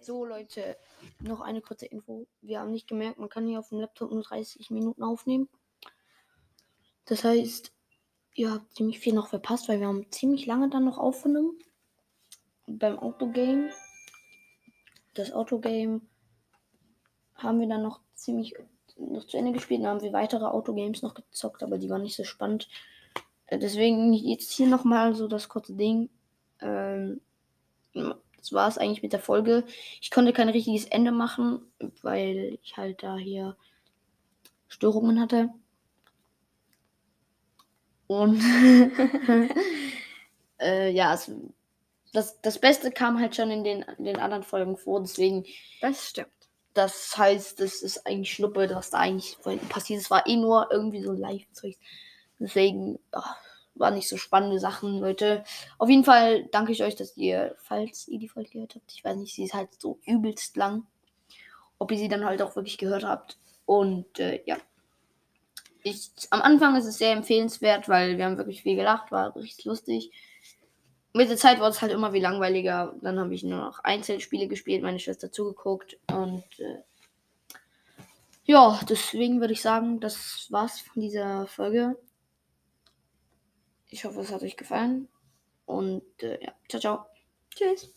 So, Leute, noch eine kurze Info. Wir haben nicht gemerkt, man kann hier auf dem Laptop nur 30 Minuten aufnehmen. Das heißt, ihr habt ziemlich viel noch verpasst, weil wir haben ziemlich lange dann noch aufgenommen. Beim Autogame. Das Autogame haben wir dann noch ziemlich noch zu Ende gespielt. Dann haben wir weitere Autogames noch gezockt, aber die waren nicht so spannend. Äh, deswegen jetzt hier nochmal so das kurze Ding. Ähm, das war es eigentlich mit der Folge. Ich konnte kein richtiges Ende machen, weil ich halt da hier Störungen hatte. Und äh, ja, es, das, das Beste kam halt schon in den, in den anderen Folgen vor, deswegen. Das stimmt. Das heißt, es ist eigentlich Schnuppe, was da eigentlich passiert. Es war eh nur irgendwie so Live-Zeug. Deswegen ach, war nicht so spannende Sachen, Leute. Auf jeden Fall danke ich euch, dass ihr, falls ihr die Folge gehört habt, ich weiß nicht, sie ist halt so übelst lang, ob ihr sie dann halt auch wirklich gehört habt. Und äh, ja. Ich, am Anfang ist es sehr empfehlenswert, weil wir haben wirklich viel gelacht, war richtig lustig mit der Zeit wurde es halt immer wie langweiliger. Dann habe ich nur noch Einzelspiele gespielt, meine Schwester zugeguckt und äh, ja, deswegen würde ich sagen, das war's von dieser Folge. Ich hoffe, es hat euch gefallen und äh, ja, ciao, ciao. Tschüss.